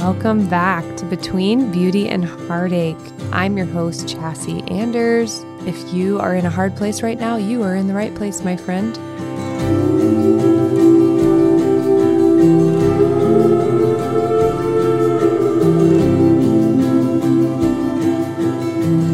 Welcome back to Between Beauty and Heartache. I'm your host, Chassie Anders. If you are in a hard place right now, you are in the right place, my friend.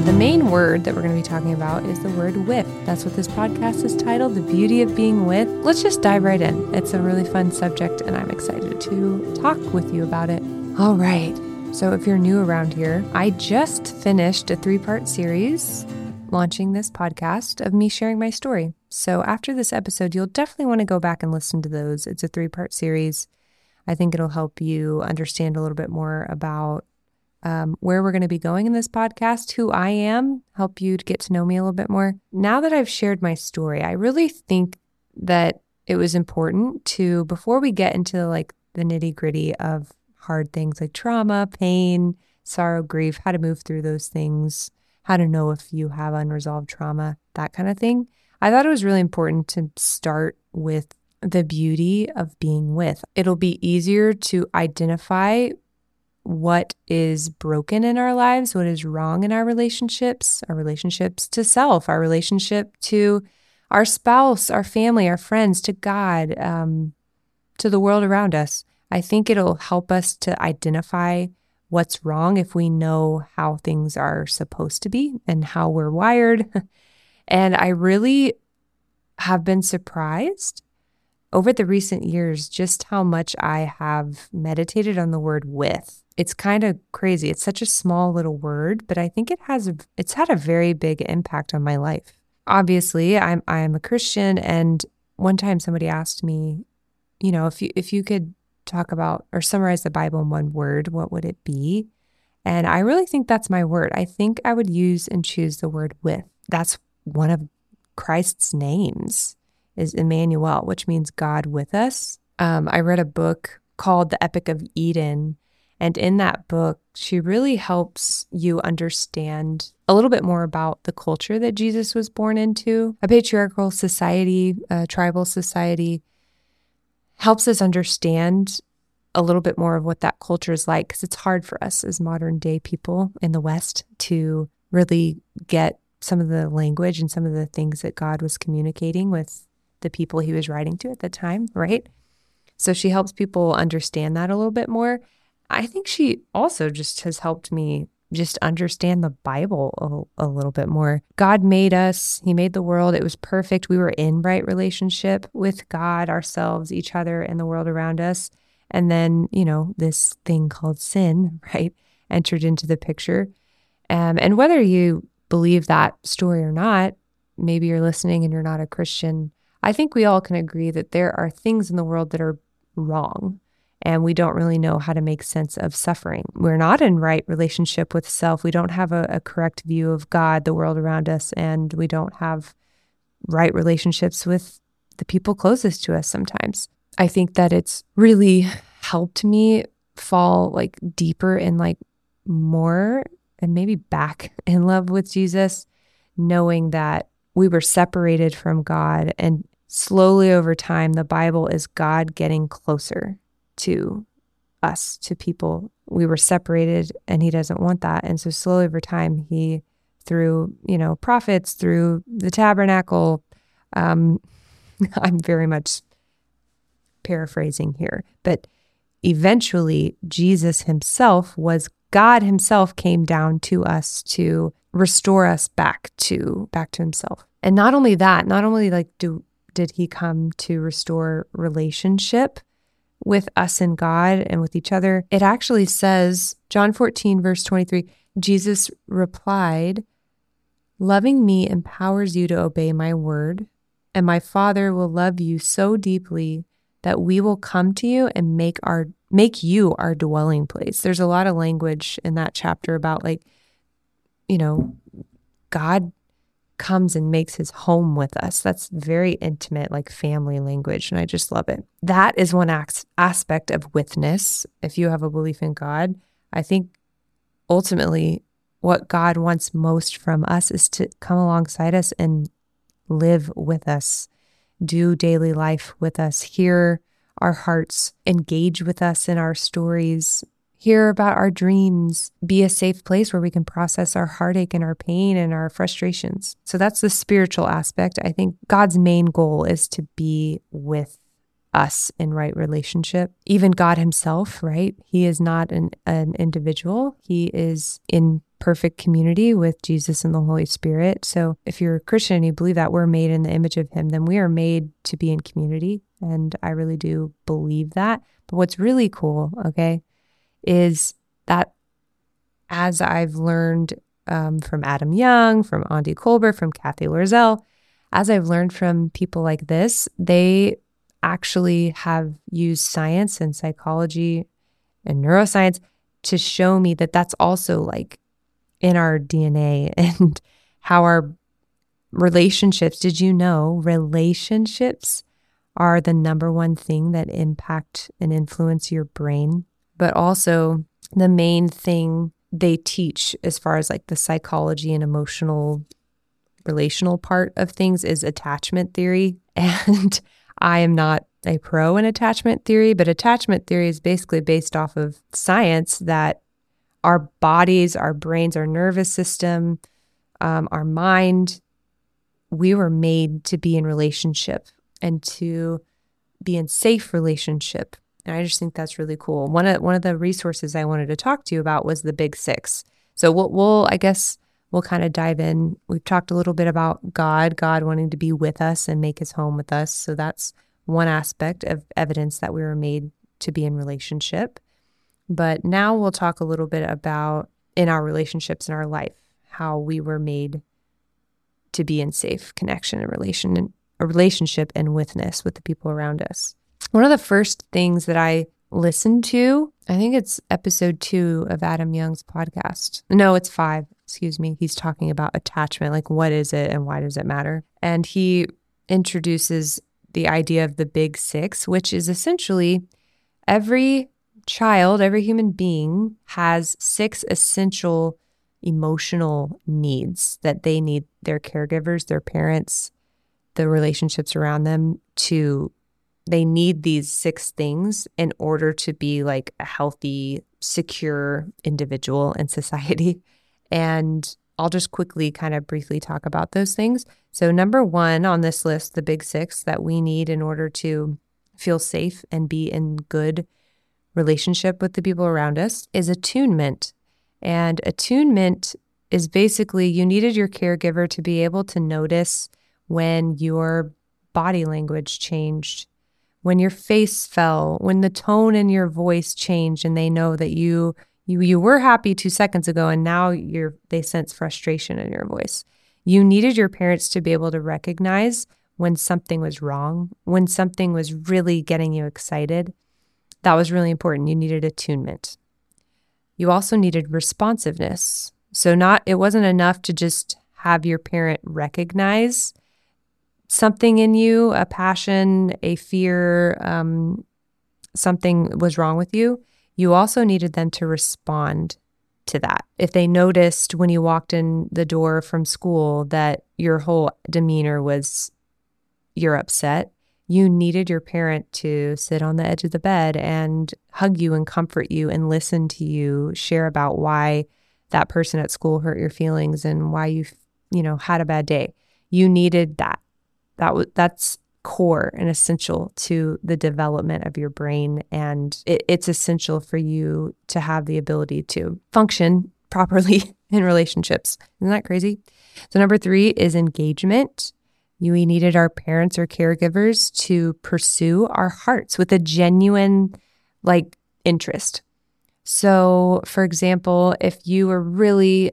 The main word that we're going to be talking about is the word with. That's what this podcast is titled, The Beauty of Being With. Let's just dive right in. It's a really fun subject, and I'm excited to talk with you about it. All right. So, if you're new around here, I just finished a three part series launching this podcast of me sharing my story. So, after this episode, you'll definitely want to go back and listen to those. It's a three part series. I think it'll help you understand a little bit more about um, where we're going to be going in this podcast, who I am, help you to get to know me a little bit more. Now that I've shared my story, I really think that it was important to, before we get into like the nitty gritty of hard things like trauma, pain, sorrow, grief, how to move through those things, how to know if you have unresolved trauma, that kind of thing. I thought it was really important to start with the beauty of being with. It'll be easier to identify what is broken in our lives, what is wrong in our relationships, our relationships to self, our relationship to our spouse, our family, our friends, to God, um, to the world around us. I think it'll help us to identify what's wrong if we know how things are supposed to be and how we're wired. and I really have been surprised over the recent years just how much I have meditated on the word with. It's kind of crazy. It's such a small little word, but I think it has it's had a very big impact on my life. Obviously, I'm I'm a Christian and one time somebody asked me, you know, if you if you could talk about or summarize the Bible in one word, what would it be? And I really think that's my word. I think I would use and choose the word with. That's one of Christ's names is Emmanuel, which means God with us. Um, I read a book called The Epic of Eden. And in that book, she really helps you understand a little bit more about the culture that Jesus was born into a patriarchal society, a tribal society helps us understand a little bit more of what that culture is like because it's hard for us as modern day people in the West to really get some of the language and some of the things that God was communicating with the people he was writing to at the time, right? So she helps people understand that a little bit more. I think she also just has helped me just understand the Bible a, a, little bit more. God made us, He made the world. It was perfect. We were in right relationship with God, ourselves, each other, and the world around us. And then, you know, this thing called sin, right, entered into the picture. Um, and whether you believe that story or not, maybe you're listening and you're not a Christian, I think we all can agree that there are things in the world that are wrong and we don't really know how to make sense of suffering. We're not in right relationship with self. We don't have a, a, correct view of God, the world around us, and we don't have right relationships with the people closest to us sometimes. I think that it's really helped me fall like deeper and like more and maybe back in love with Jesus, knowing that we were separated from God and slowly over time, the Bible is God getting closer to us, to people. We were separated and he doesn't want that. And so slowly over time, he, through, you know, prophets, through the tabernacle, um, I'm very much paraphrasing here, but eventually Jesus himself was God himself came down to us to restore us back to back to himself. And not only that, not only like do did he come to restore relationship, with us and God and with each other. It actually says, John 14, verse 23, Jesus replied, Loving me empowers you to obey my word, and my Father will love you so deeply that we will come to you and make our make you our dwelling place. There's a lot of language in that chapter about like you know God comes and makes his home with us. That's very intimate, like family language. And I just love it. That is one aspect of witness. If you have a belief in God, I think ultimately what God wants most from us is to come alongside us and live with us, do daily life with us, hear our hearts, engage with us in our stories, hear about our dreams, be a safe place where we can process our heartache and our pain and our frustrations. So that's the spiritual aspect. I think God's main goal is to be with us in right relationship. Even God Himself, right? He is not an, an individual, He is in perfect community with Jesus and the Holy Spirit. So if you're a Christian and you believe that we're made in the image of Him, then we are made to be in community. And I really do believe that. But what's really cool, okay, is that as I've learned um, from Adam Young, from Aundi Kolber, from Cathy Loerzel, as I've learned from people like this, they actually have used science and psychology and neuroscience to show me that that's also like in our DNA and how our relationships, did you know relationships are the number one thing that impact and influence your brain? But also, the main thing they teach as far as like the psychology and emotional relational part of things is attachment theory. And I am not a pro in attachment theory, but attachment theory is basically based off of science that our bodies, our brains, our nervous system, um, our mind, we were made to be in relationship and to be in safe relationship. And I just think that's really cool. One of one of the resources I wanted to talk to you about was the Big Six. So we'll, we'll I guess we'll kind of dive in. We've talked a little bit about God, God wanting to be with us and make his home with us. So that's one aspect of evidence that we were made to be in relationship. But now we'll talk a little bit about in our relationships in our life, how we were made to be in safe connection and relation and a relationship and witness with the people around us. One of the first things that I listened to, I think it's episode two of Adam Young's podcast. No, it's five. Excuse me. He's talking about attachment, like what is it and why does it matter? And he introduces the idea of the big six, which is essentially every child, every human being has six essential emotional needs that they need their caregivers, their parents, the relationships around them to they need these six things in order to be like a healthy, secure individual in society. And I'll just quickly kind of briefly talk about those things. So, number one on this list, the big six that we need in order to feel safe and be in good relationship with the people around us is attunement. And attunement is basically you needed your caregiver to be able to notice when your body language changed, when your face fell, when the tone in your voice changed, and they know that you you you were happy 2 seconds ago and now you're they sense frustration in your voice. You needed your parents to be able to recognize when something was wrong, when something was really getting you excited. That was really important. You needed attunement. You also needed responsiveness. So not it wasn't enough to just have your parent recognize something in you, a passion, a fear, um, something was wrong with you you also needed them to respond to that. If they noticed when you walked in the door from school that your whole demeanor was you're upset, you needed your parent to sit on the edge of the bed and hug you and comfort you and listen to you share about why that person at school hurt your feelings and why you you know had a bad day. You needed that. That was that's core and essential to the development of your brain. And it, it's essential for you to have the ability to function properly in relationships. Isn't that crazy? So, number three is engagement. We needed our parents or caregivers to pursue our hearts with a genuine, like, interest. So, for example, if you were really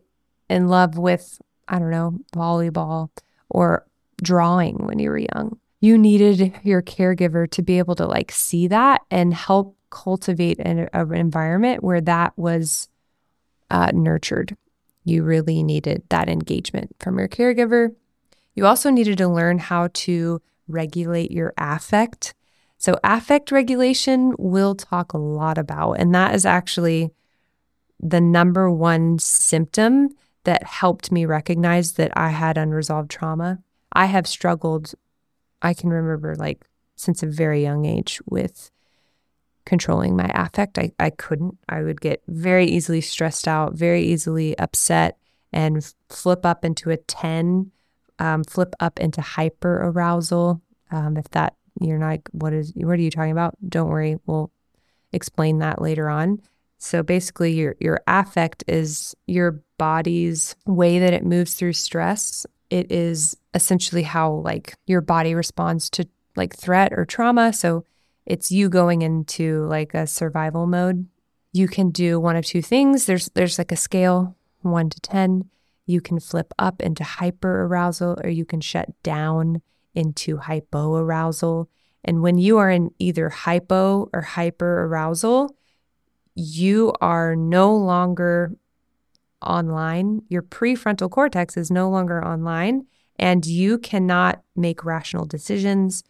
in love with, I don't know, volleyball or drawing when you were young, you needed your caregiver to be able to like see that and help cultivate an, an environment where that was uh, nurtured. You really needed that engagement from your caregiver. You also needed to learn how to regulate your affect. So, affect regulation we'll talk a lot about, and that is actually the number one symptom that helped me recognize that I had unresolved trauma. I have struggled I can remember like since a very young age with controlling my affect. I, I couldn't. I would get very easily stressed out, very easily upset, and flip up into a 10, um, flip up into hyper arousal. Um, if that you're not, what is, what are you talking about? Don't worry. We'll explain that later on. So basically, your, your affect is your body's way that it moves through stress. It is essentially how like your body responds to like threat or trauma. So it's you going into like a survival mode. You can do one of two things. There's there's like a scale, 1 to 10. You can flip up into hyper arousal or you can shut down into hypo arousal. And when you are in either hypo or hyper arousal, you are no longer online. Your prefrontal cortex is no longer online, and you cannot make rational decisions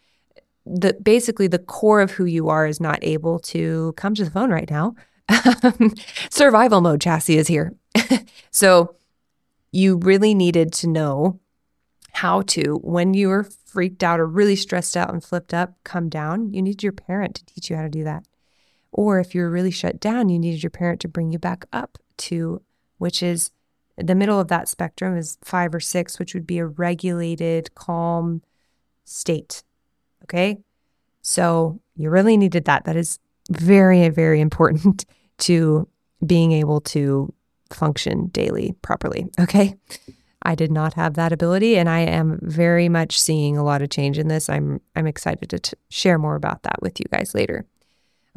the basically the core of who you are is not able to come to the phone right now. Survival mode Chassie is here. so you really needed to know how to, when you were freaked out or really stressed out and flipped up, come down. You needed your parent to teach you how to do that. Or if you were really shut down, you needed your parent to bring you back up to, which is the middle of that spectrum is five or six, which would be a regulated, calm state Okay. So you really needed that. That is very, very important to being able to function daily properly. Okay. I did not have that ability and I am very much seeing a lot of change in this. I'm I'm excited to t- share more about that with you guys later.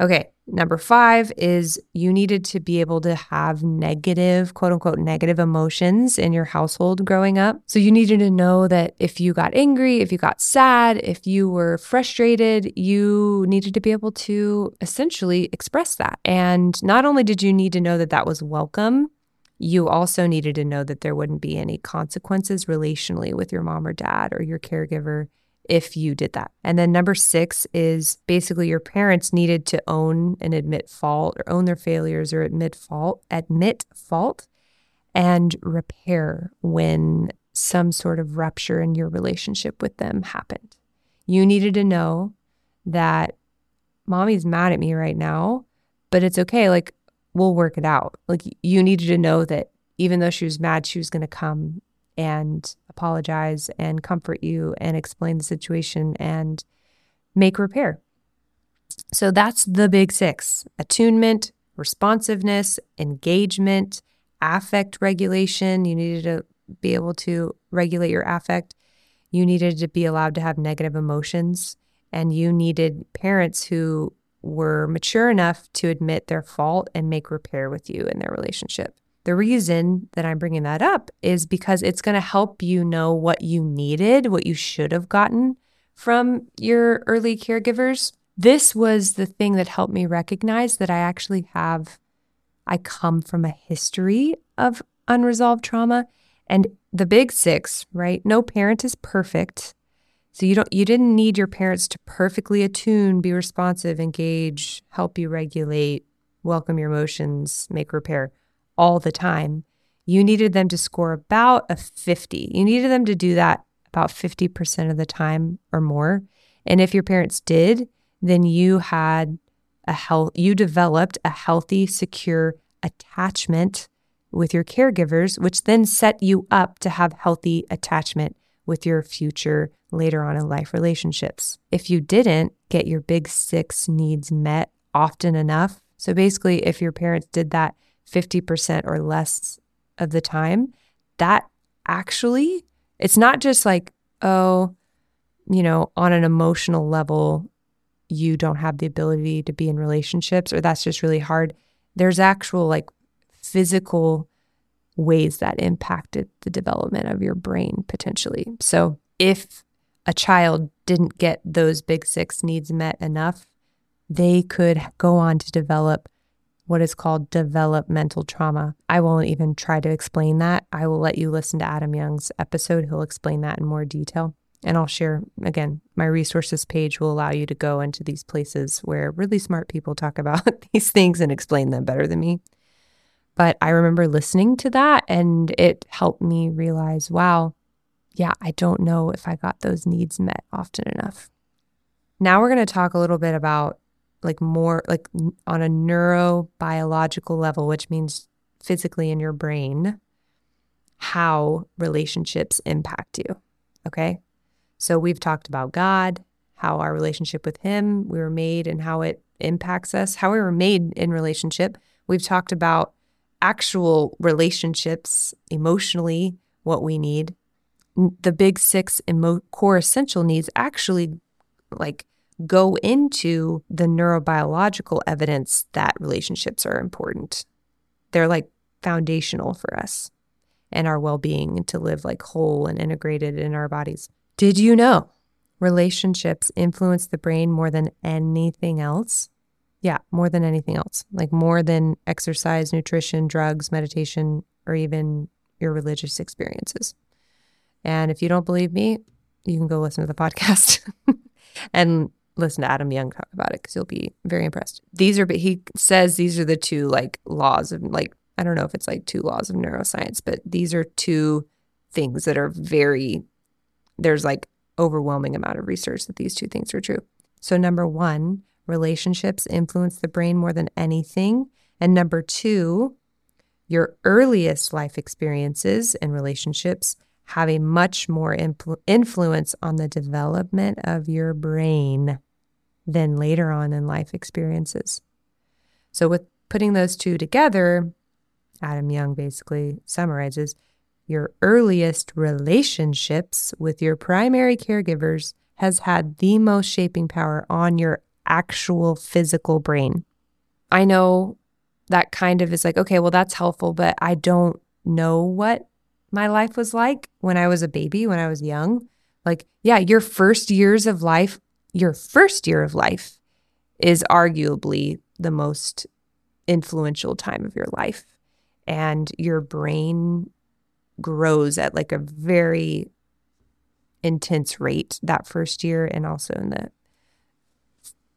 Okay, number five is you needed to be able to have negative, quote unquote, negative emotions in your household growing up. So you needed to know that if you got angry, if you got sad, if you were frustrated, you needed to be able to essentially express that. And not only did you need to know that that was welcome, you also needed to know that there wouldn't be any consequences relationally with your mom or dad or your caregiver if you did that. And then number six is basically your parents needed to own and admit fault or own their failures or admit fault, admit fault and repair when some sort of rupture in your relationship with them happened. You needed to know that mommy's mad at me right now, but it's okay. Like, we'll work it out. Like, you needed to know that even though she was mad, she was going to come and apologize and comfort you and explain the situation and make repair. So that's the big six attunement, responsiveness, engagement, affect regulation. You needed to be able to regulate your affect. You needed to be allowed to have negative emotions. And you needed parents who were mature enough to admit their fault and make repair with you in their relationship. The reason that I'm bringing that up is because it's going to help you know what you needed, what you should have gotten from your early caregivers. This was the thing that helped me recognize that I actually have, I come from a history of unresolved trauma. And the big six, right? No parent is perfect. So you don't you didn't need your parents to perfectly attune, be responsive, engage, help you regulate, welcome your emotions, make repair all the time. You needed them to score about a 50. You needed them to do that about 50% of the time or more. And if your parents did, then you had a health you developed a healthy, secure attachment with your caregivers, which then set you up to have healthy attachment with your future later on in life relationships. If you didn't get your big six needs met often enough, so basically, if your parents did that 50% or less of the time, that actually, it's not just like, oh, you know, on an emotional level, you don't have the ability to be in relationships or that's just really hard. There's actual like physical ways that impacted the development of your brain potentially. So if a child didn't get those big six needs met enough, they could go on to develop what is called developmental trauma. I won't even try to explain that. I will let you listen to Adam Young's episode. He'll explain that in more detail. And I'll share again, my resources page will allow you to go into these places where really smart people talk about these things and explain them better than me. But I remember listening to that and it helped me realize wow, yeah, I don't know if I got those needs met often enough. Now we're going to talk a little bit about like more like on a neurobiological level, which means physically in your brain, how relationships impact you. Okay. So we've talked about God, how our relationship with Him, we were made, and how it impacts us, how we were made in relationship. We've talked about actual relationships emotionally, what we need. The big six emo- core essential needs actually like go into the neurobiological evidence that relationships are important. They're like foundational for us and our well being and to live like whole and integrated in our bodies. Did you know relationships influence the brain more than anything else? Yeah, more than anything else, like more than exercise, nutrition, drugs, meditation, or even your religious experiences. And if you don't believe me, you can go listen to the podcast and listen to Adam Young talk about it because you'll be very impressed. These are, but he says these are the two like laws of like, I don't know if it's like two laws of neuroscience, but these are two things that are very, there's like overwhelming amount of research that these two things are true. So, number one, relationships influence the brain more than anything. And number two, your earliest life experiences and relationships have a much more influ- influence on the development of your brain than later on in life experiences. So, with putting those two together, Adam Young basically summarizes your earliest relationships with your primary caregivers has had the most shaping power on your actual physical brain. I know that kind of is like, okay, well, that's helpful, but I don't know what my life was like when I was a baby, when I was young. Like, yeah, your first years of life, your first year of life is arguably the most influential time of your life. And your brain grows at like a very intense rate that first year and also in the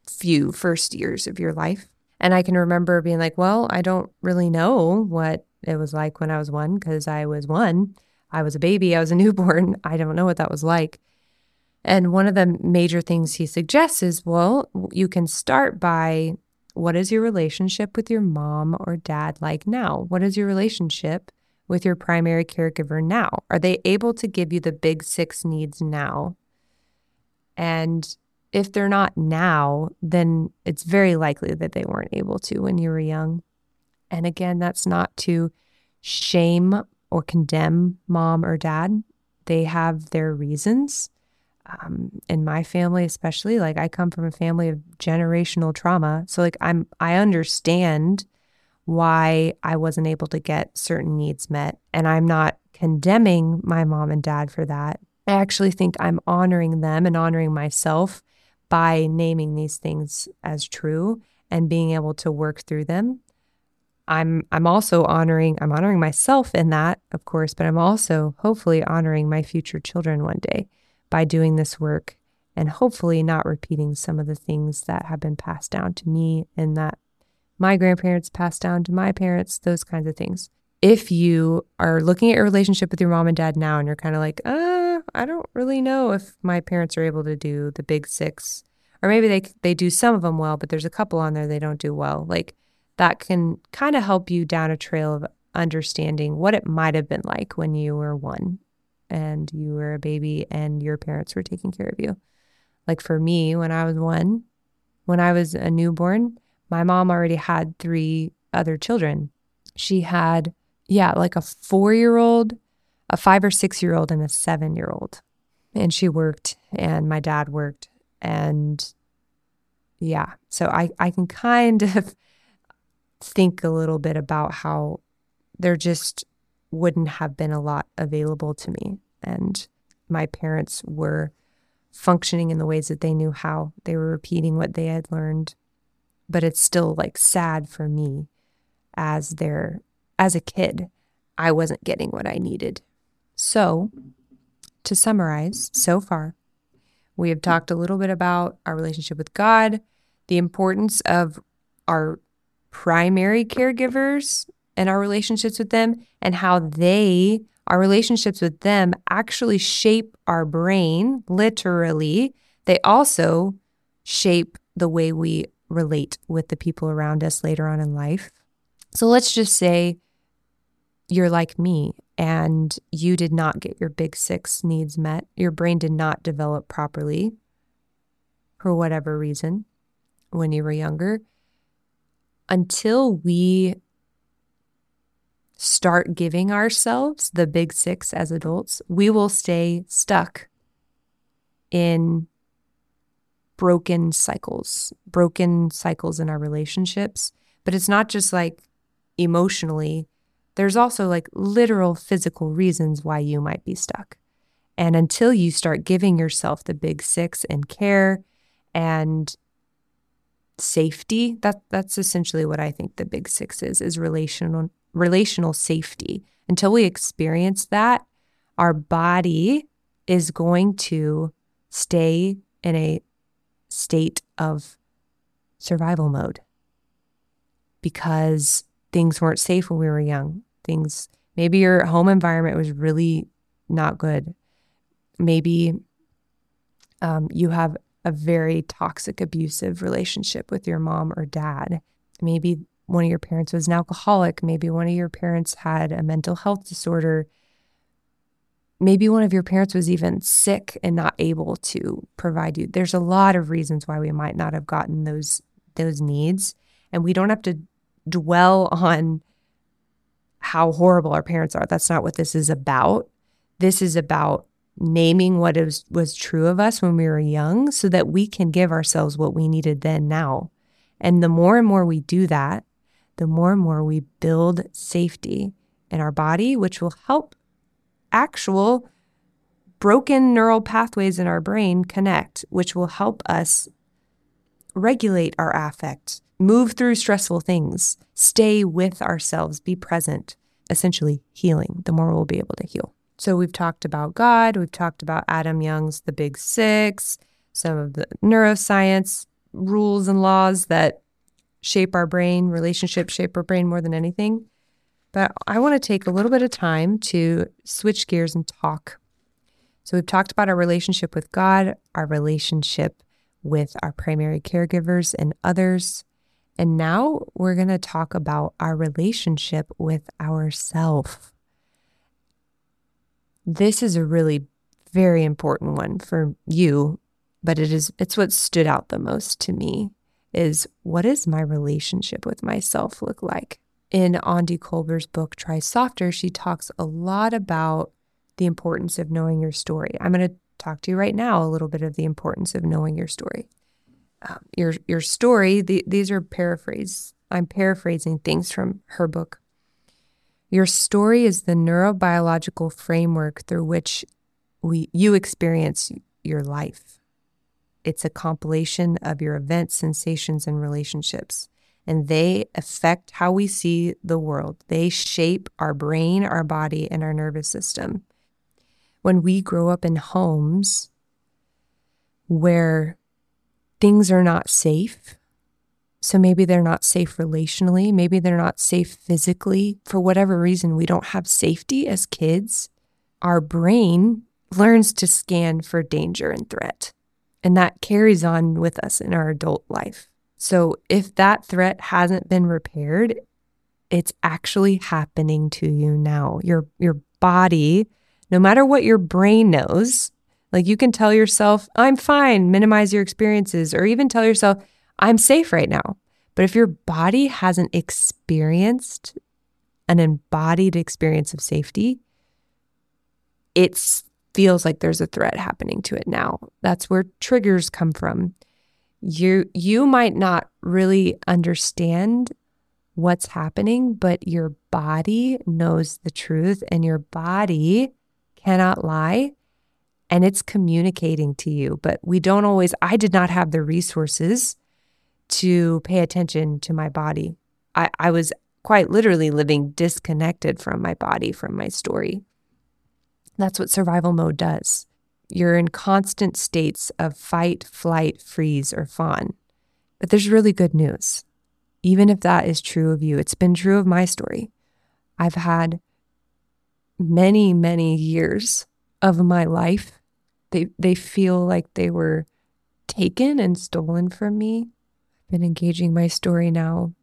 few first years of your life. And I can remember being like, well, I don't really know what it was like when I was one because I was one. I was a baby, I was a newborn. I don't know what that was like. And one of the major things he suggests is well, you can start by what is your relationship with your mom or dad like now? What is your relationship with your primary caregiver now? Are they able to give you the big six needs now? And if they're not now, then it's very likely that they weren't able to when you were young. And again, that's not to shame or condemn mom or dad. They have their reasons. Um, in my family, especially, like I come from a family of generational trauma. So, like, I'm, I understand why I wasn't able to get certain needs met. And I'm not condemning my mom and dad for that. I actually think I'm honoring them and honoring myself by naming these things as true and being able to work through them. I'm I'm also honoring I'm honoring myself in that, of course, but I'm also hopefully honoring my future children one day by doing this work and hopefully not repeating some of the things that have been passed down to me and that my grandparents passed down to my parents, those kinds of things. If you are looking at your relationship with your mom and dad now and you're kind of like, uh, I don't really know if my parents are able to do the big six, or maybe they they do some of them well, but there's a couple on there they don't do well. Like that can kind of help you down a trail of understanding what it might have been like when you were one and you were a baby and your parents were taking care of you. Like for me, when I was one, when I was a newborn, my mom already had three other children. She had, yeah, like a four year old, a five or six year old, and a seven year old. And she worked, and my dad worked. And yeah, so I, I can kind of think a little bit about how there just wouldn't have been a lot available to me. And my parents were functioning in the ways that they knew how. They were repeating what they had learned but it's still like sad for me as their as a kid I wasn't getting what I needed. So, to summarize, so far we have talked a little bit about our relationship with God, the importance of our primary caregivers and our relationships with them and how they our relationships with them actually shape our brain literally. They also shape the way we relate with the people around us later on in life. So let's just say you're like me and you did not get your big six needs met. Your brain did not develop properly for whatever reason when you were younger. Until we start giving ourselves the big six as adults, we will stay stuck in broken cycles, broken cycles in our relationships. But it's not just like emotionally, there's also like literal physical reasons why you might be stuck. And until you start giving yourself the big six and care and safety, that that's essentially what I think the big six is, is relational relational safety. Until we experience that, our body is going to stay in a state of survival mode because things weren't safe when we were young. Things, maybe your home environment was really not good. Maybe um, you have a very toxic, abusive relationship with your mom or dad. Maybe one of your parents was an alcoholic. Maybe one of your parents had a mental health disorder. Maybe one of your parents was even sick and not able to provide you. There's a lot of reasons why we might not have gotten those those needs, and we don't have to dwell on how horrible our parents are. That's not what this is about. This is about naming what was, was true of us when we were young so that we can give ourselves what we needed then now. And the more and more we do that, the more and more we build safety in our body, which will help actual broken neural pathways in our brain connect, which will help us regulate our affect, move through stressful things, stay with ourselves, be present, essentially healing. The more we'll be able to heal. So we've talked about God, we've talked about Adam Young's The Big Six, some of the neuroscience rules and laws that shape our brain, relationships shape our brain more than anything. But I want to take a little bit of time to switch gears and talk. So we've talked about our relationship with God, our relationship with our primary caregivers and others. And now we're going to talk about our relationship with ourself. This is a really very important one for you, but it is it's what stood out the most to me is what does my relationship with myself look like? In Aundi Kolber's book Try Softer, she talks a lot about the importance of knowing your story. I'm going to talk to you right now a little bit of the importance of knowing your story. Um, your your story. The, these are paraphrase. I'm paraphrasing things from her book. Your story is the neurobiological framework through which we you experience your life. It's a compilation of your events, sensations, and relationships, and they affect how we see the world. They shape our brain, our body, and our nervous system. When we grow up in homes where things are not safe. So maybe they're not safe relationally. Maybe they're not safe physically. For whatever reason, we don't have safety as kids. Our brain learns to scan for danger and threat. And that carries on with us in our adult life. So if that threat hasn't been repaired, it's actually happening to you now. Your your body, no matter what your brain knows, like you can tell yourself, I'm fine, minimize your experiences, or even tell yourself, I'm safe right now. But if your body hasn't experienced an embodied experience of safety, it feels like there's a threat happening to it now. That's where triggers come from. You you might not really understand what's happening, but your body knows the truth and your body cannot lie and it's communicating to you. But we don't always, I did not have the resources to pay attention to my body. I, I was quite literally living disconnected from my body, from my story. That's what survival mode does. You're in constant states of fight, flight, freeze, or fawn. But there's really good news. Even if that is true of you, it's been true of my story. I've had many, many years of my life they they feel like they were taken and stolen from me. I've been engaging my story now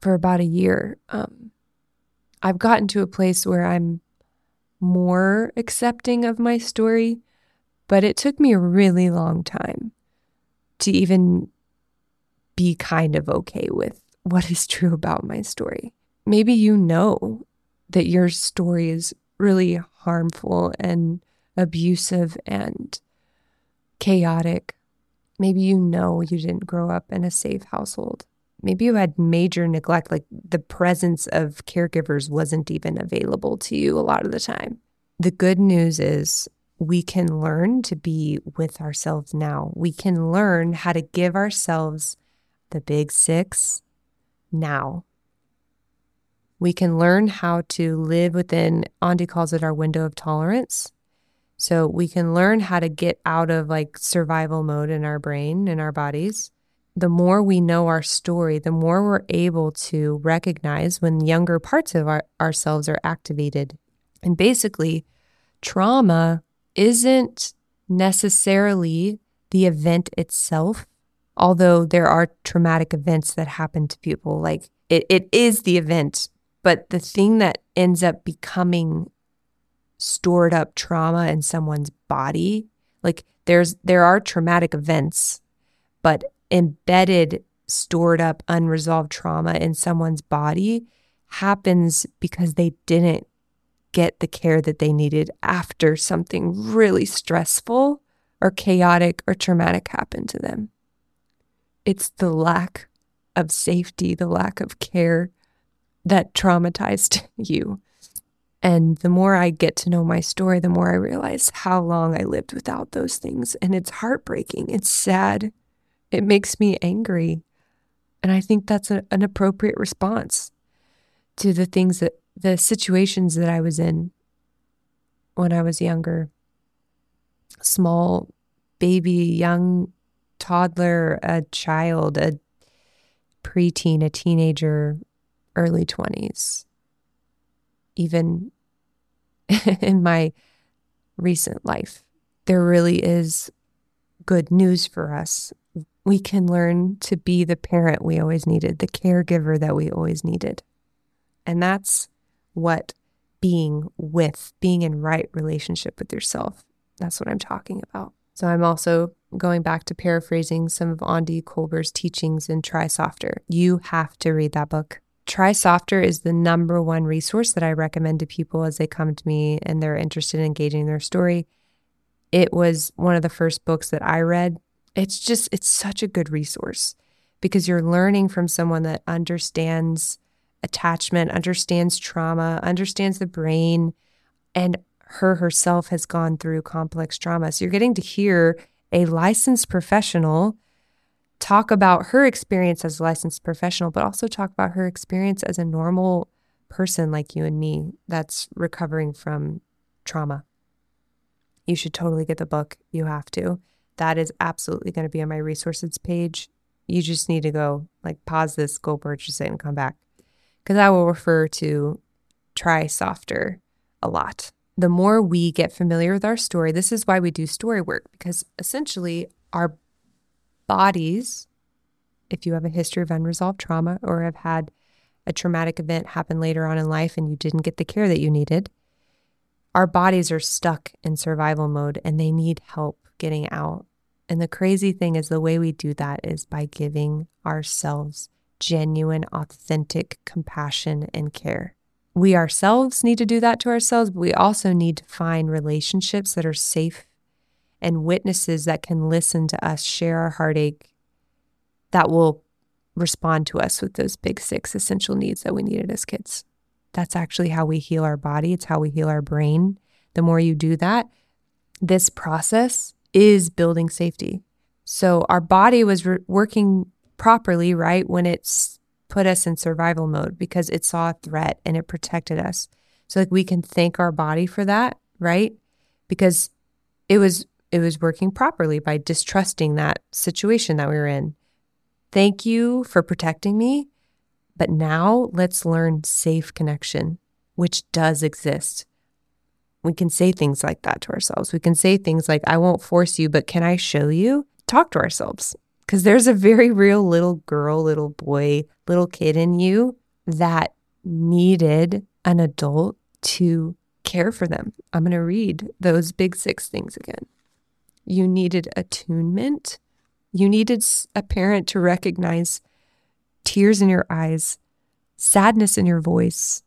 for about a year. Um, I've gotten to a place where I'm more accepting of my story, but it took me a really long time to even be kind of okay with what is true about my story. Maybe you know that your story is really harmful and abusive and chaotic. Maybe you know you didn't grow up in a safe household. Maybe you had major neglect, like the presence of caregivers wasn't even available to you a lot of the time. The good news is we can learn to be with ourselves now. We can learn how to give ourselves the big six now. We can learn how to live within, Aundi calls it our window of tolerance. So we can learn how to get out of like survival mode in our brain and our bodies. The more we know our story, the more we're able to recognize when younger parts of our, ourselves are activated. And basically, trauma isn't necessarily the event itself, although there are traumatic events that happen to people. Like it, it is the event, but the thing that ends up becoming stored up trauma in someone's body. Like there's there are traumatic events, but embedded stored up unresolved trauma in someone's body happens because they didn't get the care that they needed after something really stressful or chaotic or traumatic happened to them. It's the lack of safety, the lack of care that traumatized you. And the more I get to know my story, the more I realize how long I lived without those things. And it's heartbreaking. It's sad. It makes me angry. And I think that's a, an appropriate response to the things that the situations that I was in when I was younger. Small baby, young toddler, a child, a preteen, a teenager, early 20s, even in my recent life. There really is good news for us. We can learn to be the parent we always needed, the caregiver that we always needed. And that's what being with, being in right relationship with yourself, that's what I'm talking about. So I'm also going back to paraphrasing some of Aundi Kolber's teachings in Try Softer. You have to read that book. Try Softer is the number one resource that I recommend to people as they come to me and they're interested in engaging their story. It was one of the first books that I read. It's just, it's such a good resource because you're learning from someone that understands attachment, understands trauma, understands the brain, and her herself has gone through complex trauma. So you're getting to hear a licensed professional talk about her experience as a licensed professional, but also talk about her experience as a normal person like you and me that's recovering from trauma. You should totally get the book. You have to. That is absolutely going to be on my resources page. You just need to go, like, pause this, go purchase it, and come back. Because I will refer to try softer a lot. The more we get familiar with our story, this is why we do story work, because essentially our bodies, if you have a history of unresolved trauma or have had a traumatic event happen later on in life and you didn't get the care that you needed, our bodies are stuck in survival mode and they need help getting out. And the crazy thing is, the way we do that is by giving ourselves genuine, authentic compassion and care. We ourselves need to do that to ourselves, but we also need to find relationships that are safe and witnesses that can listen to us share our heartache that will respond to us with those big six essential needs that we needed as kids. That's actually how we heal our body, it's how we heal our brain. The more you do that, this process is building safety. So our body was re- working properly, right, when it's put us in survival mode because it saw a threat and it protected us. So like we can thank our body for that, right? Because it was it was working properly by distrusting that situation that we were in. Thank you for protecting me. But now let's learn safe connection, which does exist. We can say things like that to ourselves. We can say things like, I won't force you, but can I show you? Talk to ourselves. Because there's a very real little girl, little boy, little kid in you that needed an adult to care for them. I'm going to read those big six things again. You needed attunement. You needed a parent to recognize tears in your eyes, sadness in your voice,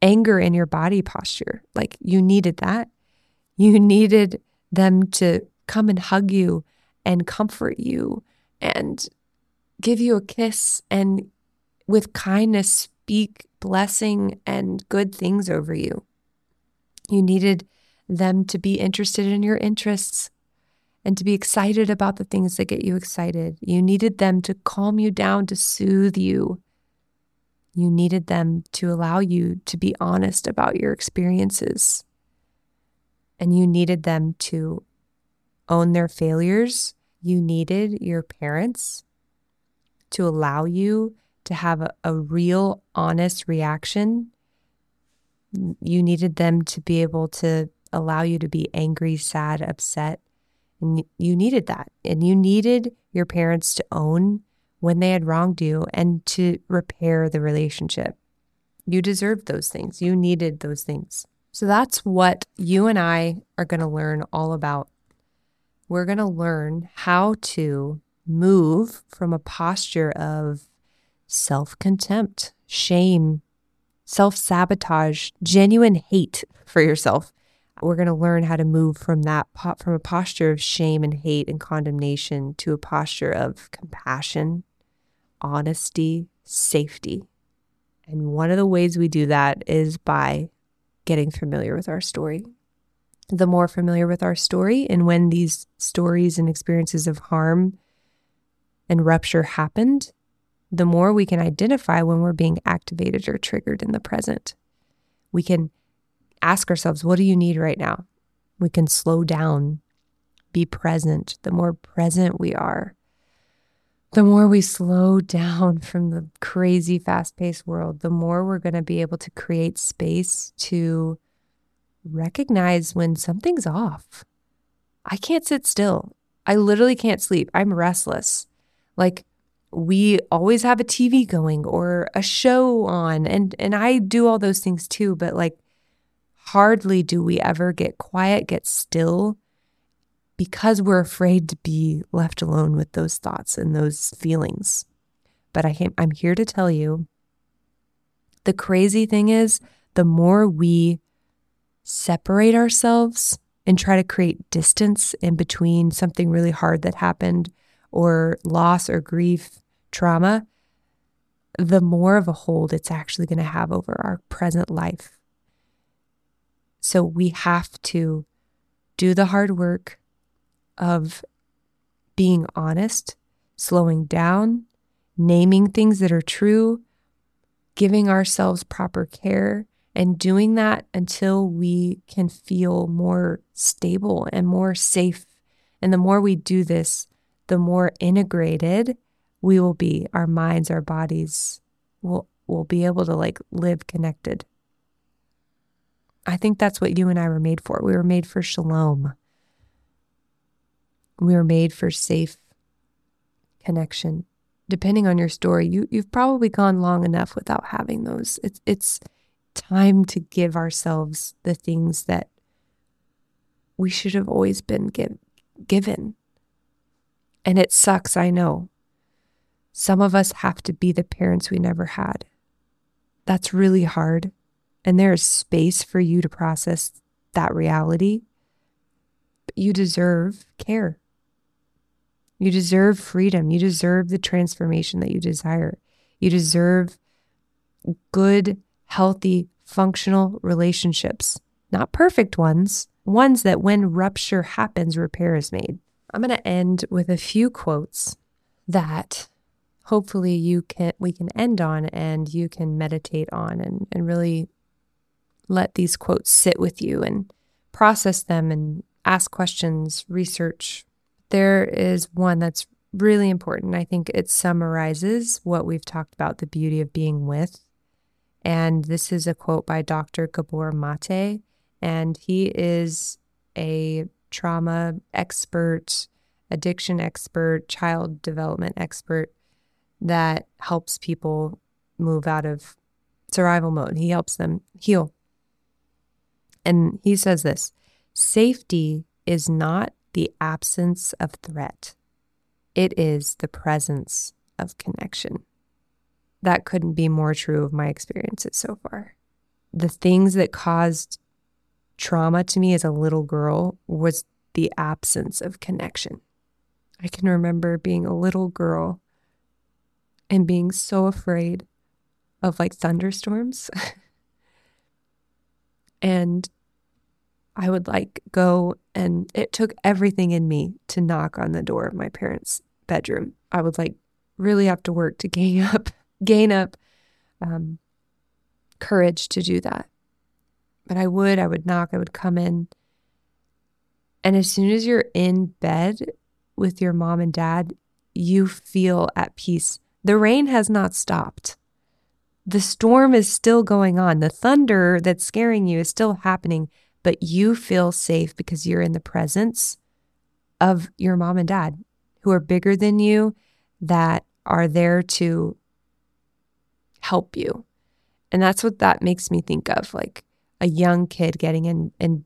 anger in your body posture. Like you needed that. You needed them to come and hug you and comfort you and give you a kiss and with kindness speak blessing and good things over you. You needed them to be interested in your interests and to be excited about the things that get you excited. You needed them to calm you down, to soothe you. You needed them to allow you to be honest about your experiences. And you needed them to own their failures. You needed your parents to allow you to have a, a real, honest reaction. You needed them to be able to allow you to be angry, sad, upset. And you needed that. And you needed your parents to own when they had wronged you and to repair the relationship. You deserved those things. You needed those things. So that's what you and I are going to learn all about. We're going to learn how to move from a posture of self contempt, shame, self sabotage, genuine hate for yourself. We're going to learn how to move from that from a posture of shame and hate and condemnation to a posture of compassion, honesty, safety. And one of the ways we do that is by getting familiar with our story. The more familiar with our story, and when these stories and experiences of harm and rupture happened, the more we can identify when we're being activated or triggered in the present. We can ask ourselves, what do you need right now? We can slow down, be present. The more present we are, the more we slow down from the crazy fast paced world, the more we're going to be able to create space to recognize when something's off. I can't sit still. I literally can't sleep. I'm restless. Like, we always have a TV going or a show on and and I do all those things too but like hardly do we ever get quiet get still because we're afraid to be left alone with those thoughts and those feelings but I I'm here to tell you the crazy thing is the more we separate ourselves and try to create distance in between something really hard that happened or loss or grief trauma, the more of a hold it's actually going to have over our present life. So we have to do the hard work of being honest, slowing down, naming things that are true, giving ourselves proper care, and doing that until we can feel more stable and more safe. And the more we do this, the more integrated we will be, our minds, our bodies will will be able to like live connected. I think that's what you and I were made for. We were made for shalom. We were made for safe connection. Depending on your story, you you've probably gone long enough without having those. It's it's time to give ourselves the things that we should have always been give, given. And it sucks, I know. Some of us have to be the parents we never had. That's really hard. And there is space for you to process that reality. But you deserve care. You deserve freedom. You deserve the transformation that you desire. You deserve good, healthy, functional relationships. Not perfect ones, ones that when rupture happens, repair is made. I'm going to end with a few quotes that hopefully you can we can end on and you can meditate on and, and really let these quotes sit with you and process them and ask questions, research. There is one that's really important. I think it summarizes what we've talked about the beauty of being with. And this is a quote by Dr. Gabor Maté. And he is a trauma expert addiction expert, child development expert that helps people move out of survival mode. He helps them heal. And he says this safety is not the absence of threat, it is the presence of connection. That couldn't be more true of my experiences so far. The things that caused trauma to me as a little girl was the absence of connection. I can remember being a little girl and being so afraid of like thunderstorms. and I would like go and it took everything in me to knock on the door of my parents' bedroom. I would like really have to work to gain up, gain up um, courage to do that. But I would, I would knock, I would come in. And as soon as you're in bed with your mom and dad, you feel at peace. The rain has not stopped. The storm is still going on. The thunder that's scaring you is still happening, but you feel safe because you're in the presence of your mom and dad who are bigger than you, that are there to help you. And that's what that makes me think of like a young kid getting in and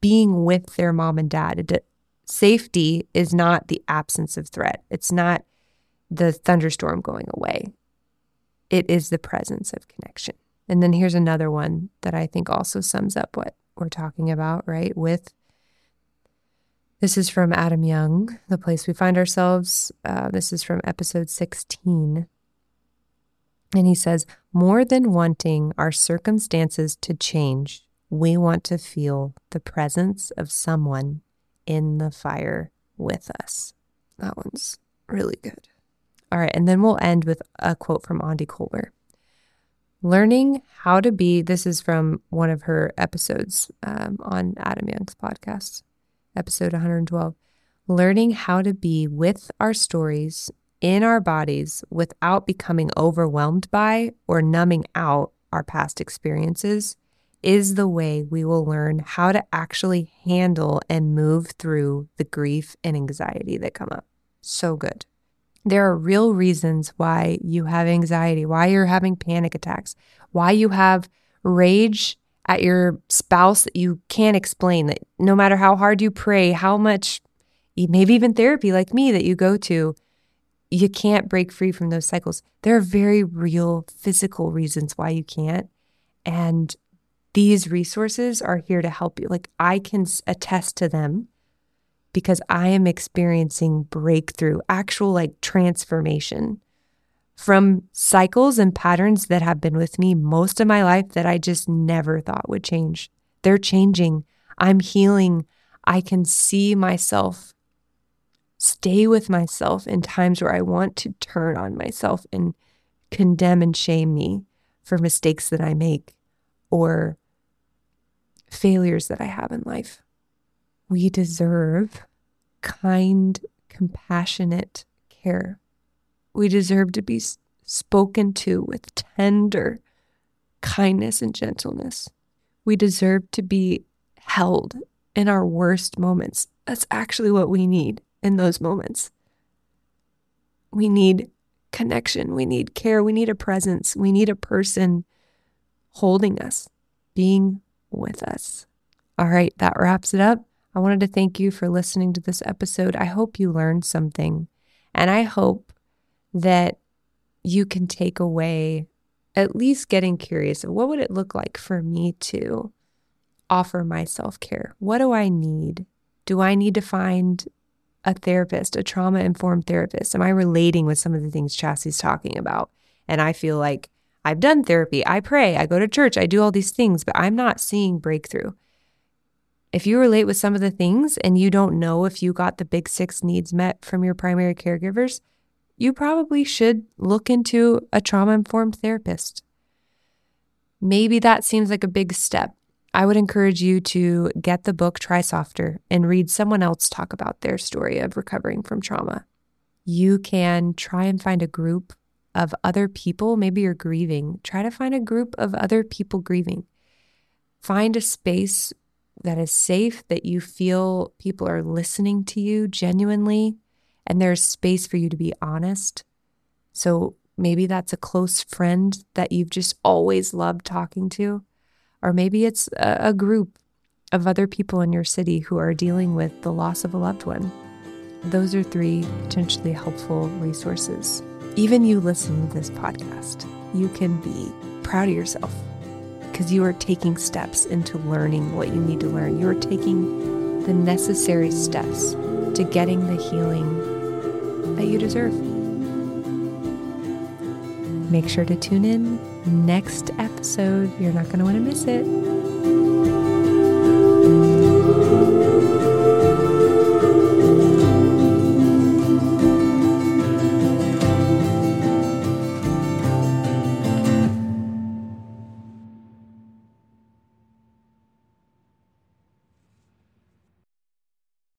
being with their mom and dad. Safety is not the absence of threat, it's not the thunderstorm going away. It is the presence of connection. And then here's another one that I think also sums up what we're talking about, right? With this is from Adam Young, The Place We Find Ourselves. Uh, this is from episode 16. And he says, More than wanting our circumstances to change, we want to feel the presence of someone in the fire with us. That one's really good. All right. And then we'll end with a quote from Aundi Kolber. Learning how to be, this is from one of her episodes um, on Adam Young's podcast, episode 112. Learning how to be with our stories in our bodies without becoming overwhelmed by or numbing out our past experiences is the way we will learn how to actually handle and move through the grief and anxiety that come up. So good. There are real reasons why you have anxiety, why you're having panic attacks, why you have rage at your spouse that you can't explain, that no matter how hard you pray, how much, maybe even therapy like me that you go to, you can't break free from those cycles. There are very real physical reasons why you can't. And these resources are here to help you. Like I can attest to them because I am experiencing breakthrough, actual like transformation from cycles and patterns that have been with me most of my life that I just never thought would change. They're changing. I'm healing. I can see myself stay with myself in times where I want to turn on myself and condemn and shame me for mistakes that I make or failures that I have in life. We deserve kind, compassionate care. We deserve to be spoken to with tender kindness and gentleness. We deserve to be held in our worst moments. That's actually what we need in those moments. We need connection. We need care. We need a presence. We need a person holding us, being with us. All right, that wraps it up. I wanted to thank you for listening to this episode. I hope you learned something, and I hope that you can take away at least getting curious of what would it look like for me to offer my self-care? What do I need? Do I need to find a therapist, a trauma informed therapist? Am I relating with some of the things Chassie's talking about? And I feel like I've done therapy, I pray, I go to church, I do all these things, but I'm not seeing breakthrough. If you relate with some of the things and you don't know if you got the big six needs met from your primary caregivers, you probably should look into a trauma informed therapist. Maybe that seems like a big step, I would encourage you to get the book Try Softer and read someone else talk about their story of recovering from trauma. You can try and find a group of other people. Maybe you're grieving. Try to find a group of other people grieving. Find a space that is safe, that you feel people are listening to you genuinely, and there's space for you to be honest. So maybe that's a close friend that you've just always loved talking to, or maybe it's a, group of other people in your city who are dealing with the loss of a loved one. Those are three potentially helpful resources. Even you listening to this podcast, you can be proud of yourself because you are taking steps into learning what you need to learn. You are taking the necessary steps to getting the healing that you deserve. Make sure to tune in next episode. You're not going to want to miss it.